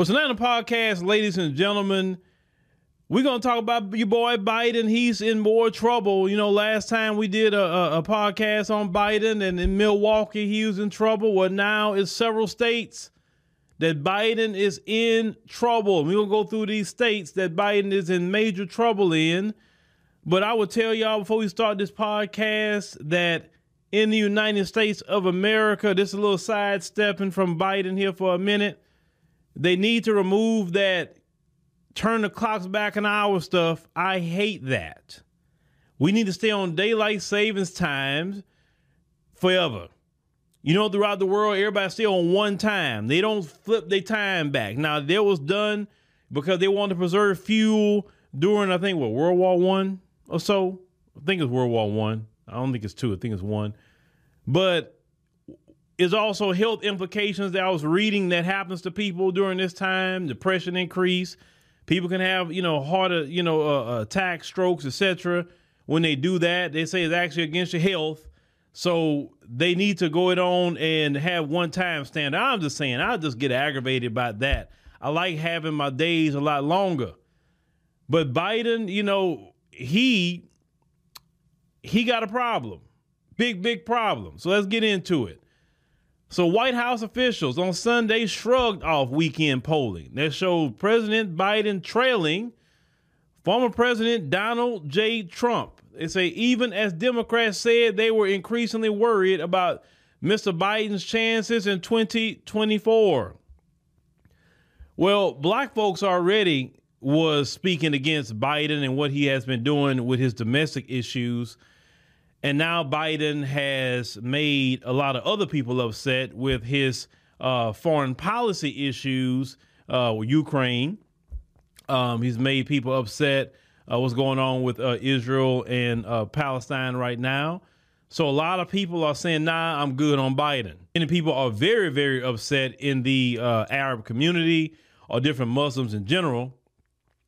Well, the podcast, ladies and gentlemen? We're gonna talk about your boy Biden. He's in more trouble. You know, last time we did a, a, a podcast on Biden and in Milwaukee, he was in trouble. Well, now it's several states that Biden is in trouble. We're gonna go through these states that Biden is in major trouble in. But I will tell y'all before we start this podcast that in the United States of America, this is a little sidestepping from Biden here for a minute. They need to remove that turn the clocks back an hour stuff. I hate that. We need to stay on daylight savings times forever. You know, throughout the world, everybody stay on one time. They don't flip their time back. Now, that was done because they wanted to preserve fuel during, I think, what World War One or so. I think it's World War One. I. I don't think it's two. I think it's one. But is also health implications that I was reading that happens to people during this time. Depression increase. People can have you know heart you know uh, uh attacks, strokes, etc. When they do that, they say it's actually against your health. So they need to go it on and have one time stand. I'm just saying, I just get aggravated by that. I like having my days a lot longer. But Biden, you know, he he got a problem. Big, big problem. So let's get into it. So, White House officials on Sunday shrugged off weekend polling that showed President Biden trailing former President Donald J. Trump. They say even as Democrats said they were increasingly worried about Mr. Biden's chances in 2024. Well, black folks already was speaking against Biden and what he has been doing with his domestic issues and now Biden has made a lot of other people upset with his uh, foreign policy issues uh, with Ukraine. Um, he's made people upset uh, what's going on with uh, Israel and uh, Palestine right now. So a lot of people are saying, "Nah, I'm good on Biden." And people are very, very upset in the uh, Arab community or different Muslims in general.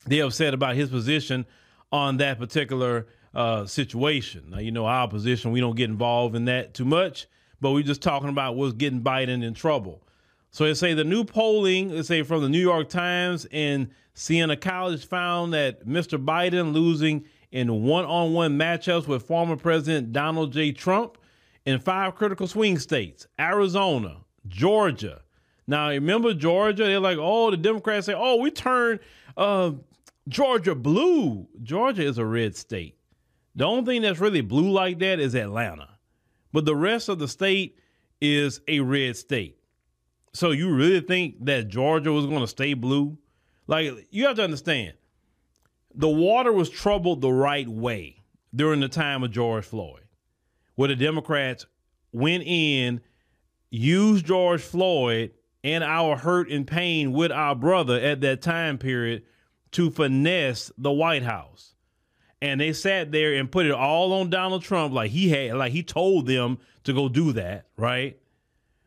They're upset about his position on that particular uh, situation. Now, you know, our position, we don't get involved in that too much, but we're just talking about what's getting Biden in trouble. So they say the new polling, let's say from the New York Times and Siena College found that Mr. Biden losing in one-on-one matchups with former President Donald J. Trump in five critical swing states: Arizona, Georgia. Now remember Georgia? They're like, oh, the Democrats say, oh, we turned uh, Georgia blue. Georgia is a red state. The only thing that's really blue like that is Atlanta. But the rest of the state is a red state. So you really think that Georgia was going to stay blue? Like you have to understand, the water was troubled the right way during the time of George Floyd, where the Democrats went in, used George Floyd and our hurt and pain with our brother at that time period to finesse the White House and they sat there and put it all on Donald Trump like he had like he told them to go do that, right?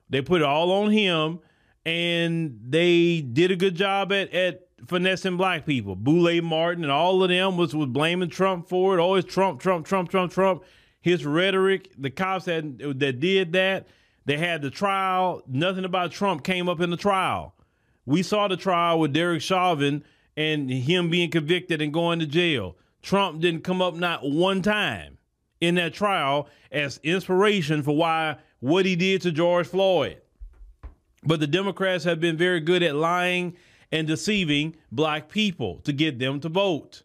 They put it all on him and they did a good job at at finessing black people. Boule Martin and all of them was was blaming Trump for it. Always Trump, Trump, Trump, Trump, Trump. His rhetoric, the cops had that did that, they had the trial. Nothing about Trump came up in the trial. We saw the trial with Derek Chauvin and him being convicted and going to jail. Trump didn't come up not one time in that trial as inspiration for why what he did to George Floyd. But the Democrats have been very good at lying and deceiving black people to get them to vote.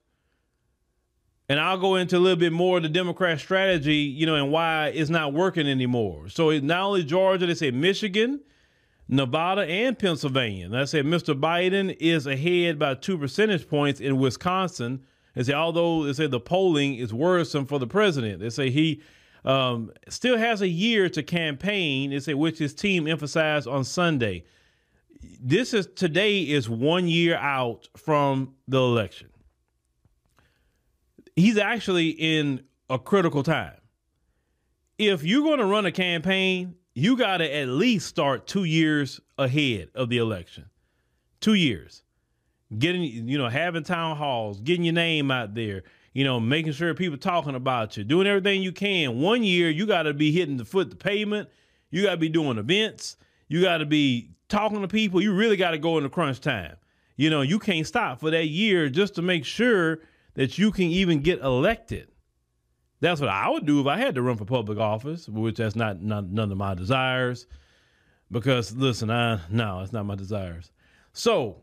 And I'll go into a little bit more of the Democrat strategy, you know, and why it's not working anymore. So it, not only Georgia, they say Michigan, Nevada, and Pennsylvania. And I said Mr. Biden is ahead by two percentage points in Wisconsin they say although they say the polling is worrisome for the president, they say he um, still has a year to campaign. They say which his team emphasized on Sunday. This is today is one year out from the election. He's actually in a critical time. If you're going to run a campaign, you got to at least start two years ahead of the election. Two years getting you know having town halls getting your name out there you know making sure people talking about you doing everything you can one year you got to be hitting the foot the pavement you got to be doing events you got to be talking to people, you really got to go into crunch time. You know, you can't stop for that year just to make sure that you can even get elected. That's what I would do if I had to run for public office, which that's not, not none of my desires. Because listen, I no, it's not my desires. So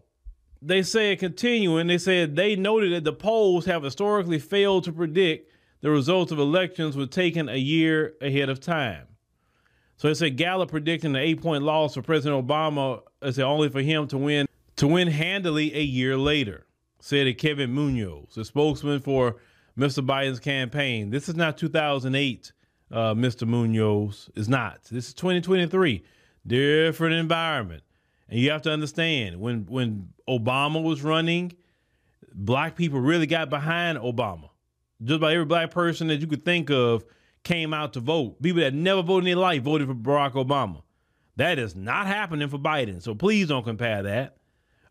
they said continuing, they said they noted that the polls have historically failed to predict the results of elections were taken a year ahead of time. So they said Gallup predicting an eight point loss for President Obama is only for him to win to win handily a year later, said Kevin Munoz, a spokesman for Mr. Biden's campaign. This is not 2008, uh, Mr. Munoz. It's not. This is 2023. Different environment. And you have to understand when when Obama was running, black people really got behind Obama. Just about every black person that you could think of came out to vote. People that never voted in their life voted for Barack Obama. That is not happening for Biden. So please don't compare that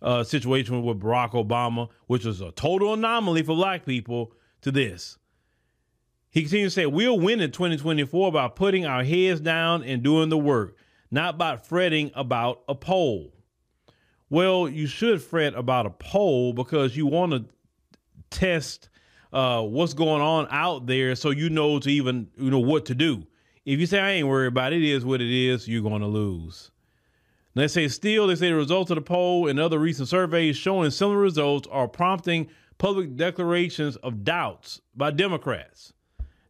uh, situation with Barack Obama, which was a total anomaly for black people, to this. He continues to say, We'll win in 2024 by putting our heads down and doing the work, not by fretting about a poll. Well, you should fret about a poll because you want to test uh, what's going on out there so you know to even you know what to do. If you say I ain't worried about it, it is what it is, you're going to lose. They say still, they say the results of the poll and other recent surveys showing similar results are prompting public declarations of doubts by Democrats.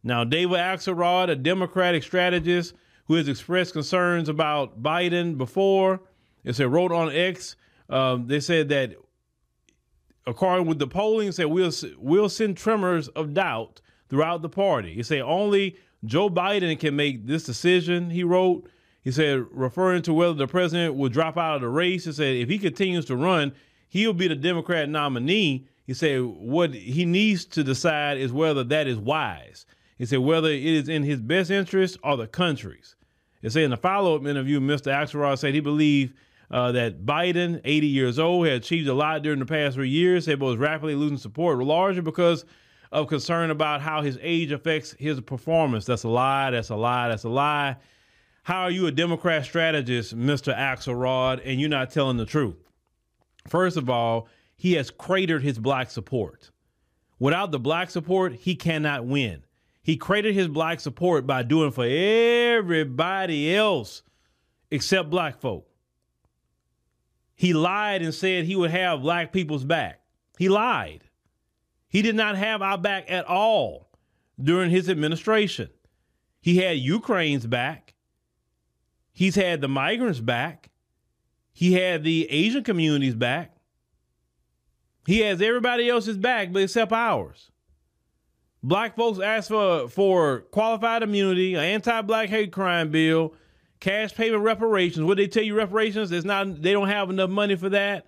Now, David Axelrod, a Democratic strategist who has expressed concerns about Biden before, they said wrote on X, um, they said that according with the polling, said we'll we'll send tremors of doubt throughout the party. He said only Joe Biden can make this decision. He wrote. He said, referring to whether the president will drop out of the race, he said if he continues to run, he'll be the Democrat nominee. He said what he needs to decide is whether that is wise. He said whether it is in his best interest or the country's. He said in a follow-up interview, Mr. Axelrod said he believed uh, that Biden, 80 years old, had achieved a lot during the past three years, but was rapidly losing support, largely because of concern about how his age affects his performance. That's a lie. That's a lie. That's a lie. How are you a Democrat strategist, Mr. Axelrod, and you're not telling the truth? First of all, he has cratered his black support. Without the black support, he cannot win. He created his black support by doing for everybody else except black folk. He lied and said he would have black people's back. He lied. He did not have our back at all during his administration. He had Ukraine's back. He's had the migrants back. He had the Asian communities back. He has everybody else's back, but except ours. Black folks asked for, for qualified immunity, an anti-black hate crime bill, cash payment reparations. What they tell you reparations? It's not they don't have enough money for that.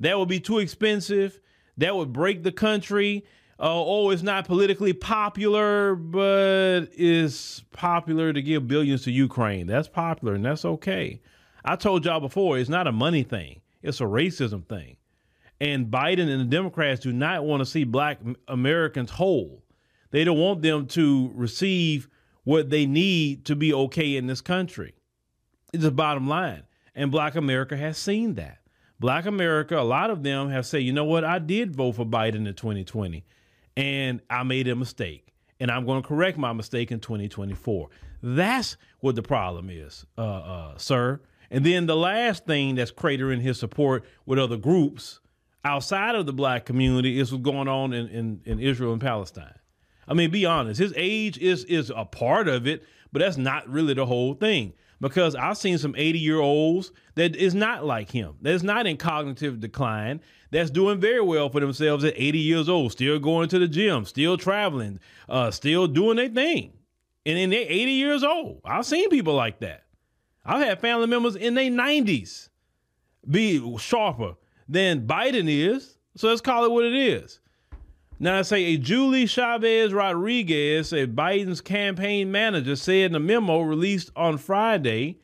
That would be too expensive. That would break the country uh, oh, it's not politically popular, but it's popular to give billions to Ukraine. That's popular and that's okay. I told y'all before, it's not a money thing, it's a racism thing. And Biden and the Democrats do not want to see black Americans whole. They don't want them to receive what they need to be okay in this country. It's the bottom line. And black America has seen that. Black America, a lot of them have said, you know what, I did vote for Biden in 2020 and I made a mistake, and I'm going to correct my mistake in 2024. That's what the problem is, uh, uh, sir. And then the last thing that's cratering his support with other groups outside of the black community is what's going on in, in, in Israel and Palestine. I mean, be honest, his age is is a part of it, but that's not really the whole thing because I've seen some 80 year olds that is not like him, that's not in cognitive decline, that's doing very well for themselves at 80 years old, still going to the gym, still traveling, uh, still doing their thing. And in their 80 years old, I've seen people like that. I've had family members in their 90s be sharper than Biden is. So let's call it what it is. Now, I say a Julie Chavez Rodriguez, a Biden's campaign manager, said in a memo released on Friday,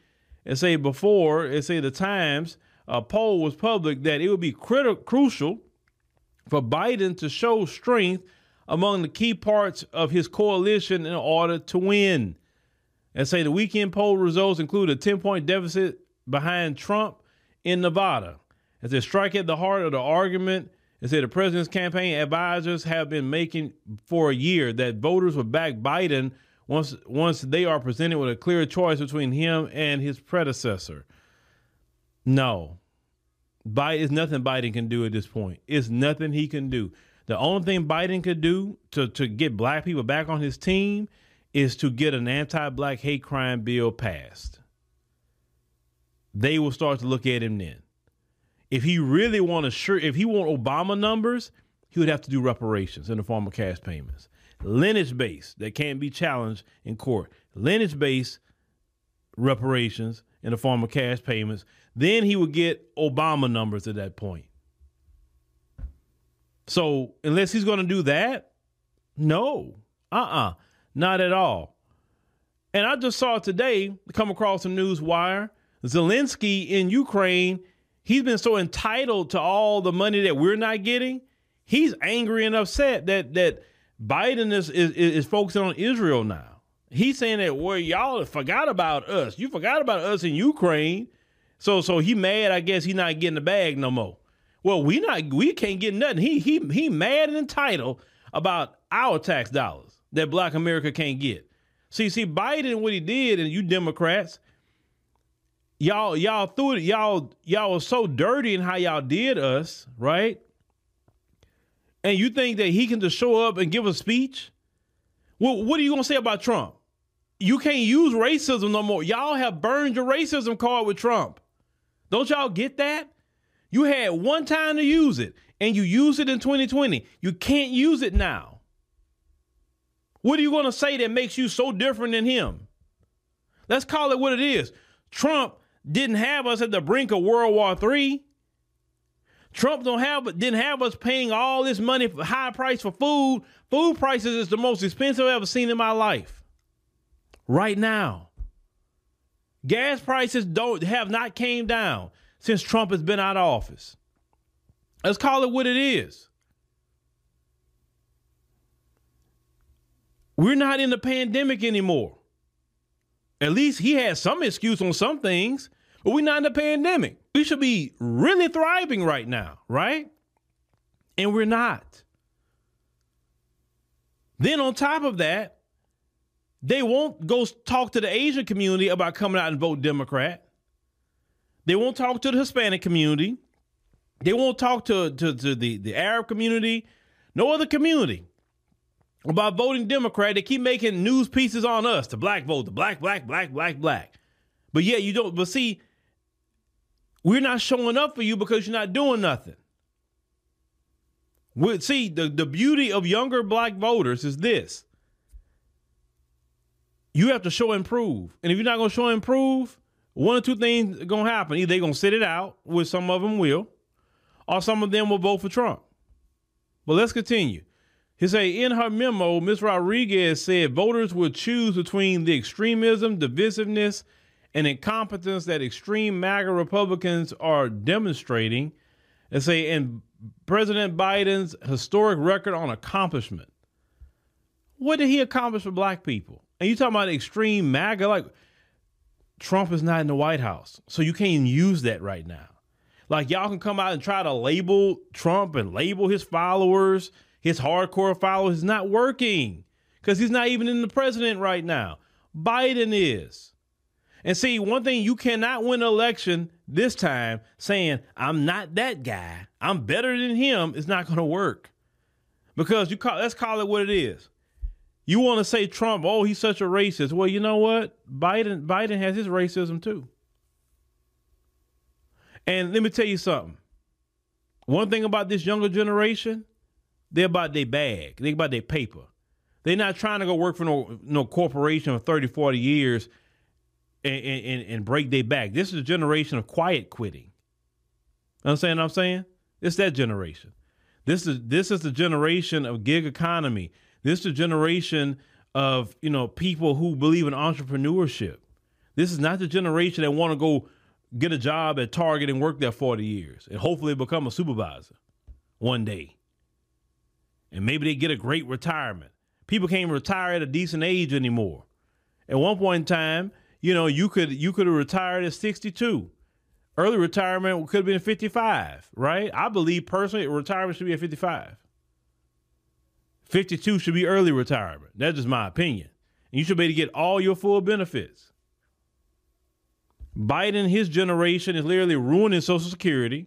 and say before, and say the Times a poll was public that it would be critical crucial for Biden to show strength among the key parts of his coalition in order to win. And say the weekend poll results include a 10 point deficit behind Trump in Nevada. As they strike at the heart of the argument, it said the president's campaign advisors have been making for a year that voters would back Biden once once they are presented with a clear choice between him and his predecessor. No. Biden is nothing Biden can do at this point. It's nothing he can do. The only thing Biden could do to, to get black people back on his team is to get an anti-black hate crime bill passed. They will start to look at him then. If he really want to sure if he want Obama numbers, he would have to do reparations in the form of cash payments. Lineage based that can't be challenged in court. Lineage based reparations in the form of cash payments. Then he would get Obama numbers at that point. So unless he's going to do that, no, uh uh-uh, uh, not at all. And I just saw today come across the news wire Zelensky in Ukraine he's been so entitled to all the money that we're not getting. He's angry and upset that that Biden is is, is focusing on Israel now. He's saying that well, y'all forgot about us. You forgot about us in Ukraine. So so he mad. I guess he's not getting the bag no more. Well, we not we can't get nothing. He he he mad and entitled about our tax dollars that Black America can't get. See see Biden what he did, and you Democrats, y'all y'all threw it y'all y'all was so dirty in how y'all did us right? And you think that he can just show up and give a speech? Well what are you gonna say about trump? You can't use racism no more. Y'all have burned your racism card with trump. Don't y'all get that? You had one time to use it and you used it in 2020 you can't use it now. What are you gonna say that makes you so different than him? Let's call it what it is. Trump didn't have us at the brink of World War III. Trump don't have didn't have us paying all this money for high price for food. Food prices is the most expensive I've ever seen in my life. Right now. Gas prices don't have not came down since Trump has been out of office. Let's call it what it is. We're not in the pandemic anymore. At least he has some excuse on some things. But we're not in a pandemic. We should be really thriving right now, right? And we're not. Then on top of that, they won't go talk to the Asian community about coming out and vote Democrat. They won't talk to the Hispanic community. They won't talk to, to, to the, the Arab community, no other community about voting Democrat. They keep making news pieces on us, the black vote, the black, black, black, black, black. But yeah, you don't, but see, we're not showing up for you because you're not doing nothing. We, see, the, the beauty of younger black voters is this. You have to show and prove. And if you're not going to show and prove, one or two things are going to happen. Either they're going to sit it out, which some of them will, or some of them will vote for Trump. But let's continue. He say in her memo, Ms. Rodriguez said voters will choose between the extremism, divisiveness, and incompetence that extreme MAGA Republicans are demonstrating, and say, in President Biden's historic record on accomplishment. What did he accomplish for black people? And you talking about extreme MAGA? Like Trump is not in the White House, so you can't use that right now. Like y'all can come out and try to label Trump and label his followers, his hardcore followers. It's not working because he's not even in the president right now. Biden is. And see, one thing you cannot win an election this time saying, I'm not that guy, I'm better than him, is not going to work. Because you call, let's call it what it is. You want to say Trump, oh, he's such a racist. Well, you know what? Biden Biden has his racism too. And let me tell you something. One thing about this younger generation, they're about their bag. They're about their paper. They're not trying to go work for no no corporation for 30, 40 years and, and, and break their back. This is a generation of quiet quitting. Understand what I'm saying? It's that generation. This is this is the generation of gig economy. This is a generation of you know people who believe in entrepreneurship. This is not the generation that want to go get a job at Target and work there 40 years and hopefully become a supervisor one day. And maybe they get a great retirement. People can't retire at a decent age anymore. At one point in time, you know, you could you could have retired at 62 Early retirement could have been 55, right? I believe personally retirement should be at 55. 52 should be early retirement. That's just my opinion. And you should be able to get all your full benefits. Biden, his generation, is literally ruining Social Security.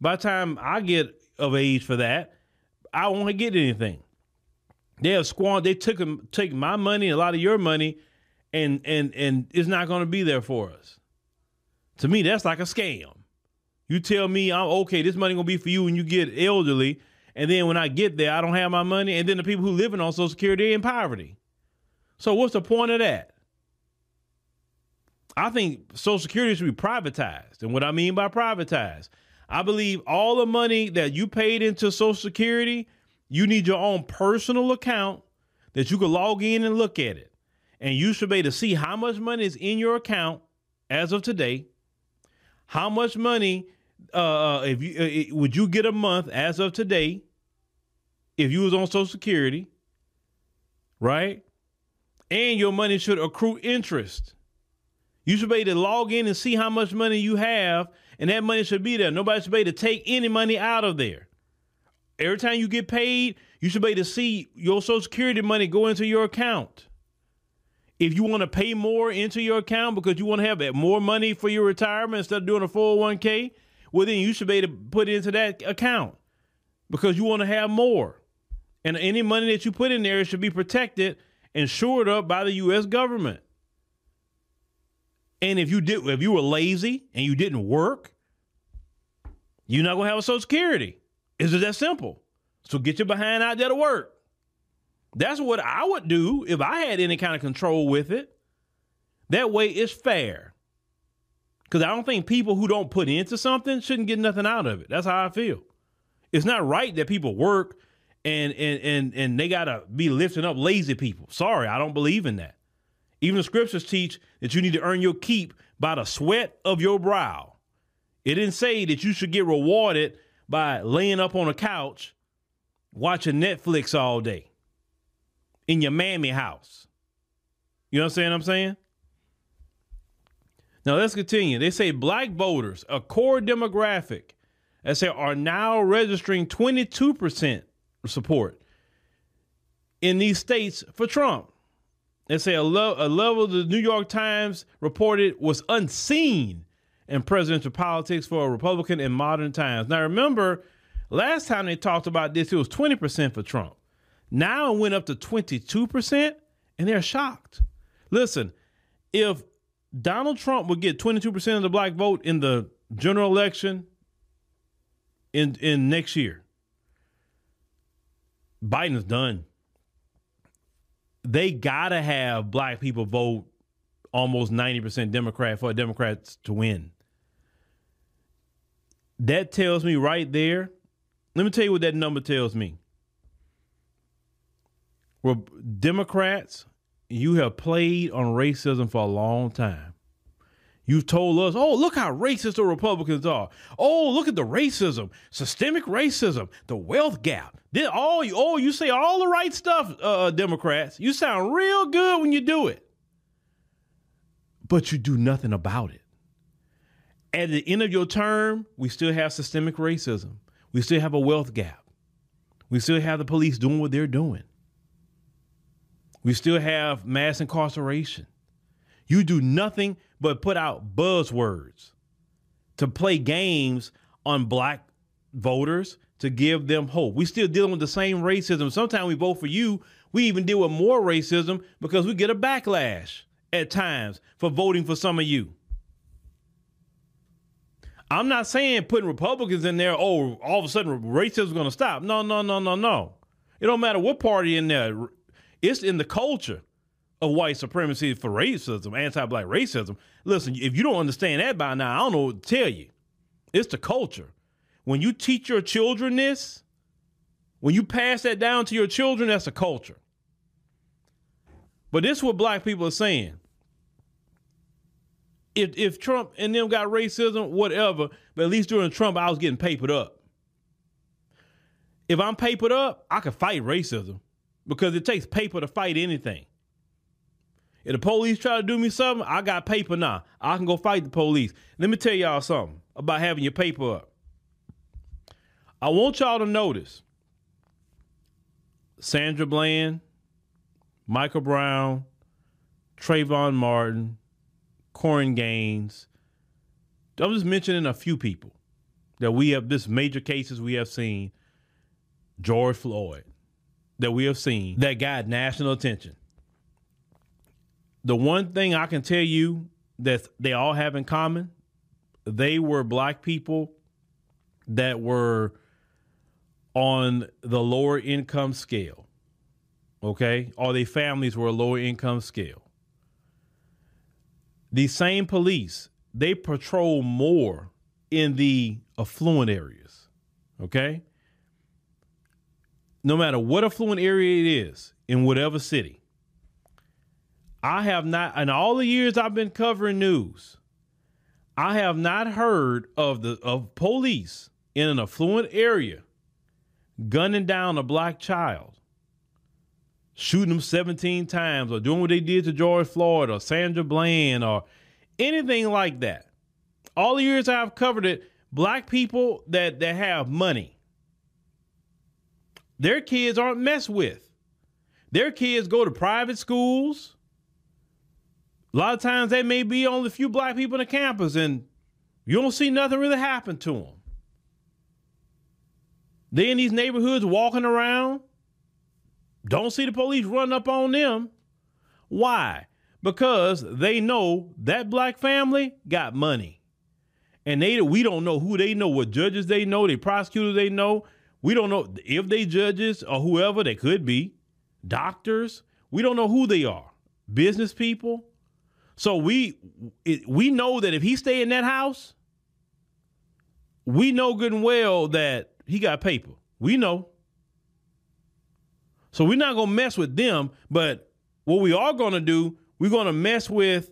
By the time I get of age for that, I won't get anything. They have squandered. They took them, take my money, a lot of your money, and and and it's not going to be there for us. To me, that's like a scam. You tell me I'm okay. This money gonna be for you when you get elderly, and then when I get there, I don't have my money, and then the people who living on Social Security in poverty. So what's the point of that? I think Social Security should be privatized. And what I mean by privatized, I believe all the money that you paid into Social Security, you need your own personal account that you can log in and look at it. And you should be able to see how much money is in your account as of today, how much money uh, uh if you uh, would you get a month as of today if you was on Social Security, right? And your money should accrue interest. You should be able to log in and see how much money you have, and that money should be there. Nobody should be able to take any money out of there. Every time you get paid, you should be able to see your Social Security money go into your account. If you want to pay more into your account because you want to have more money for your retirement instead of doing a 401k, well, then you should be able to put it into that account because you want to have more. And any money that you put in there should be protected and shored up by the U.S. government. And if you did, if you were lazy and you didn't work, you're not gonna have a Social Security. Is it that simple? So get your behind out there to work. That's what I would do if I had any kind of control with it. That way it's fair. Because I don't think people who don't put into something shouldn't get nothing out of it. That's how I feel. It's not right that people work and and and and they gotta be lifting up lazy people. Sorry, I don't believe in that. Even the scriptures teach that you need to earn your keep by the sweat of your brow. It didn't say that you should get rewarded by laying up on a couch watching Netflix all day in your mammy house. You know what I'm saying? Now let's continue. They say black voters, a core demographic, they say are now registering 22% support in these states for Trump. They say a, lo- a level the New York Times reported was unseen in presidential politics for a Republican in modern times. Now, remember, last time they talked about this, it was 20% for Trump. Now it went up to 22%, and they're shocked. Listen, if Donald Trump would get 22% of the black vote in the general election in, in next year, Biden's done they gotta have black people vote almost 90% Democrat for Democrats to win. That tells me right there. Let me tell you what that number tells me. Well, Democrats, you have played on racism for a long time. You've told us, oh, look how racist the Republicans are. Oh, look at the racism, systemic racism, the wealth gap. Did all you oh, you say all the right stuff, uh, Democrats. You sound real good when you do it. But you do nothing about it. At the end of your term, we still have systemic racism. We still have a wealth gap. We still have the police doing what they're doing. We still have mass incarceration. You do nothing but put out buzzwords to play games on black voters to give them hope. We still dealing with the same racism. Sometimes we vote for you. We even deal with more racism because we get a backlash at times for voting for some of you. I'm not saying putting Republicans in there, oh, all of a sudden racism is going to stop. No, no, no, no, no. It don't matter what party in there. It's in the culture of white supremacy for racism, anti-black racism. Listen, if you don't understand that by now, I don't know what to tell you. It's the culture. When you teach your children this, when you pass that down to your children, that's a culture. But this is what black people are saying. If if Trump and them got racism, whatever, but at least during Trump, I was getting papered up. If I'm papered up, I can fight racism because it takes paper to fight anything. If the police try to do me something, I got paper now. I can go fight the police. Let me tell y'all something. about having your paper up. I want y'all to notice Sandra Bland, Michael Brown, Trayvon Martin, Korryn Gaines. I'm just mentioning a few people that we have this major cases we have seen. George Floyd that we have seen that got national attention. The one thing I can tell you that they all have in common, they were black people that were on the lower income scale. Okay? Or their families were a lower income scale. These same police, they patrol more in the affluent areas. Okay? No matter what affluent area it is in whatever city. I have not in all the years I've been covering news, I have not heard of the of police in an affluent area gunning down a black child, shooting them 17 times, or doing what they did to George Floyd or Sandra Bland or anything like that. All the years I've covered it, black people that, that have money, their kids aren't messed with. Their kids go to private schools. A lot of times they may be only a few black people on the campus and you don't see nothing really happen to them. They in these neighborhoods walking around, don't see the police run up on them. Why? Because they know that black family got money. And they we don't know who they know, what judges they know, the prosecutors they know. We don't know if they judges or whoever they could be, doctors. We don't know who they are. Business people. So we we know that if he stay in that house, we know good and well that he got paper. We know. So we're not to mess with them, but what we are to do, we're to mess with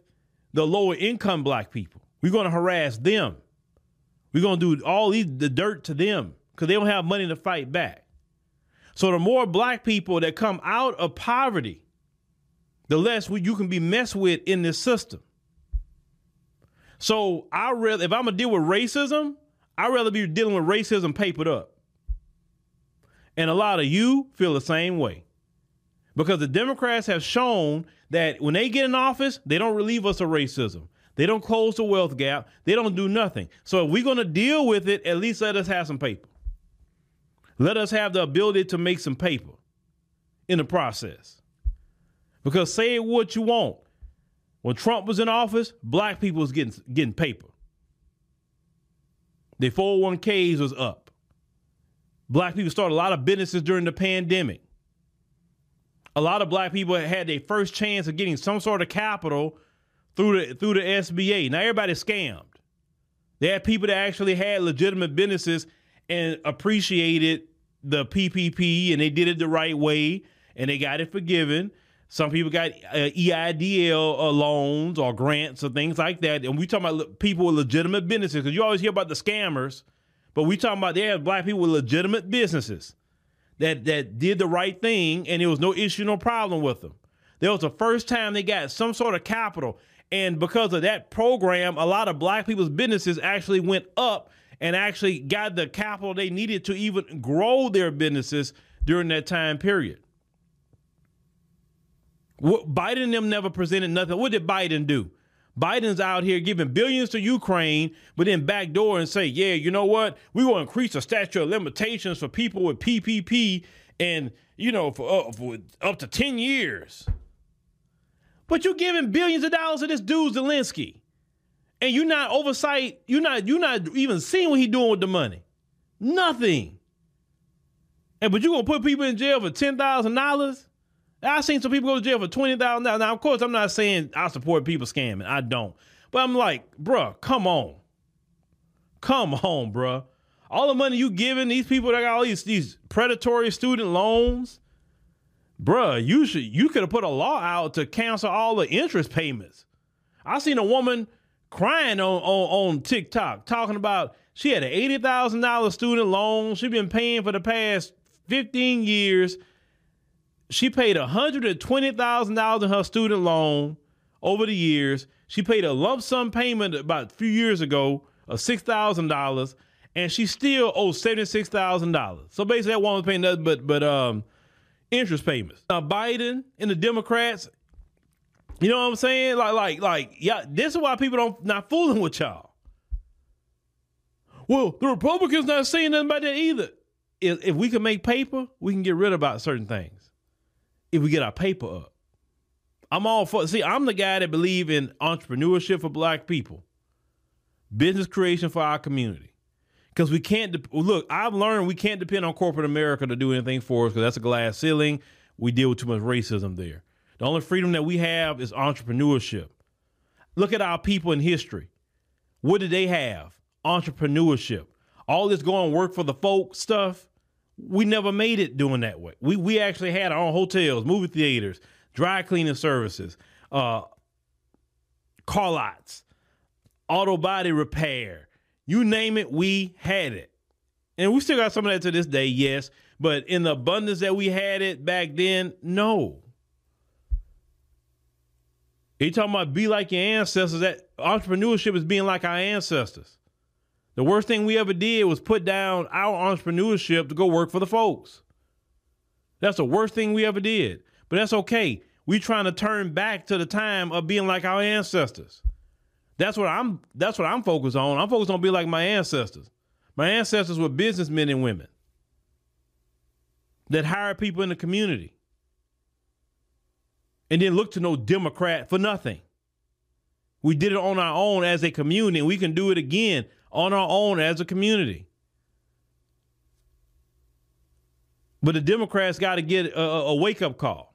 the lower income black people. We're to harass them. We're to do all these, the dirt to them because they don't have money to fight back. So the more black people that come out of poverty, the less you can be messed with in this system. So I rather, if I'm gonna deal with racism, I'd rather be dealing with racism papered up. And a lot of you feel the same way. Because the Democrats have shown that when they get in office, they don't relieve us of racism. They don't close the wealth gap. They don't do nothing. So if we're going to deal with it, at least let us have some paper. Let us have the ability to make some paper in the process. Because say what you want. When Trump was in office, black people was getting getting paper. Their 401ks was up. Black people started a lot of businesses during the pandemic. A lot of black people had their first chance of getting some sort of capital through the through the SBA. Now everybody's scammed. They had people that actually had legitimate businesses and appreciated the PPP and they did it the right way and they got it forgiven. Some people got uh, EIDL uh, loans or grants or things like that. And we talking about people with legitimate businesses because you always hear about the scammers, but we talking about they have black people with legitimate businesses that that did the right thing and there was no issue, no problem with them. There was the first time they got some sort of capital. And because of that program, a lot of black people's businesses actually went up and actually got the capital they needed to even grow their businesses during that time period. Biden them never presented nothing. What did Biden do? Biden's out here giving billions to Ukraine, but then backdoor and say, yeah, you know what? We will increase the statute of limitations for people with PPP and, you know, for, uh, for up to 10 years. But you're giving billions of dollars to this dude Zelensky. And you're not oversight, you're not you're not even seeing what he's doing with the money. Nothing. And but you're gonna put people in jail for ten thousand dollars? I've seen some people go to jail for twenty thousand dollars. Now, of course, I'm not saying I support people scamming. I don't. But I'm like, bruh, come on. Come on, bruh. All the money you giving these people that got all these these predatory student loans, bruh, you should you could have put a law out to cancel all the interest payments. I seen a woman crying on on, on TikTok talking about she had an eighty thousand dollar student loan. She been paying for the past fifteen years she paid $120,000 in her student loan over the years. She paid a lump sum payment about a few years ago of six thousand dollars, and she still owes seventy six thousand dollars. So basically, that woman's paying nothing but but um interest payments. Now Biden and the Democrats, you know what I'm saying? Like like like yeah, this is why people don't not fooling with y'all. Well, the Republicans not saying nothing about that either. If, if we can make paper, we can get rid about certain things. If we get our paper up. I'm all for see, I'm the guy that believe in entrepreneurship for black people. Business creation for our community. Because we can't de- look, I've learned we can't depend on corporate America to do anything for us because that's a glass ceiling. We deal with too much racism there. The only freedom that we have is entrepreneurship. Look at our people in history. What did they have? Entrepreneurship. All this going work for the folk stuff, we never made it doing that way. We we actually had our own hotels, movie theaters, dry cleaning services, uh, car lots, auto body repair. You name it, we had it. And we still got some of that to this day, yes. But in the abundance that we had it back then, no. You talking about be like your ancestors? That entrepreneurship is being like our ancestors. The worst thing we ever did was put down our entrepreneurship to go work for the folks. That's the worst thing we ever did. But that's okay. We trying to turn back to the time of being like our ancestors. That's what I'm that's what I'm focused on. I'm focused on being like my ancestors. My ancestors were businessmen and women that hired people in the community and then look to no Democrat for nothing. We did it on our own as a community, we can do it again on our own as a community. But the Democrats got to get a, a wake up call,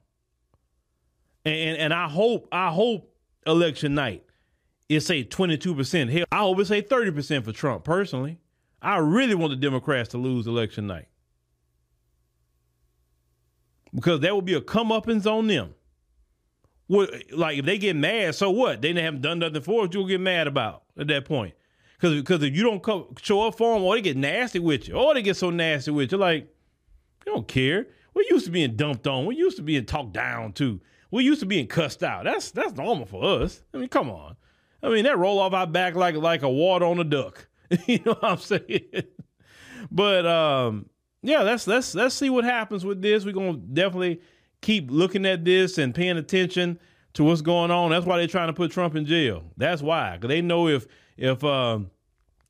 and and I hope I hope election night it say twenty two percent. Hell, I hope it's say thirty percent for Trump. Personally, I really want the Democrats to lose election night because that would be a comeuppance on them. What, like if they get mad, so what? They haven't done nothing for us. You'll get mad about at that point. Because because if you don't come, show up for them, or they get nasty with you, or they get so nasty with you, like you don't care. We're used to being dumped on. We're used to being talked down to. We're used to being cussed out. That's that's normal for us. I mean, come on. I mean, that roll off our back like like a water on a duck. you know what I'm saying? but um, yeah, let's let's let's see what happens with this. We're gonna definitely keep looking at this and paying attention to what's going on. That's why they're trying to put Trump in jail. That's why, because they know if if um,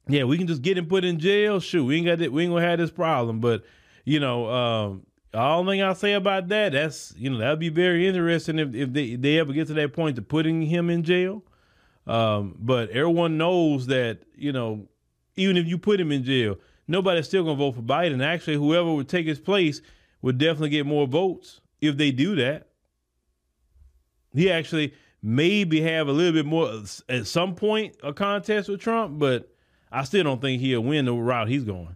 yeah, we can just get him put in jail. Shoot, we ain't got it. We ain't gonna have this problem. But you know, um, all thing I'll say about that, that's you know, that'd be very interesting if if they, if they ever get to that point to putting him in jail. Um, but everyone knows that you know, even if you put him in jail, nobody's still gonna vote for Biden. Actually, whoever would take his place would definitely get more votes if they do that. He actually maybe have a little bit more at some point a contest with Trump, but I still don't think he'll win the route he's going.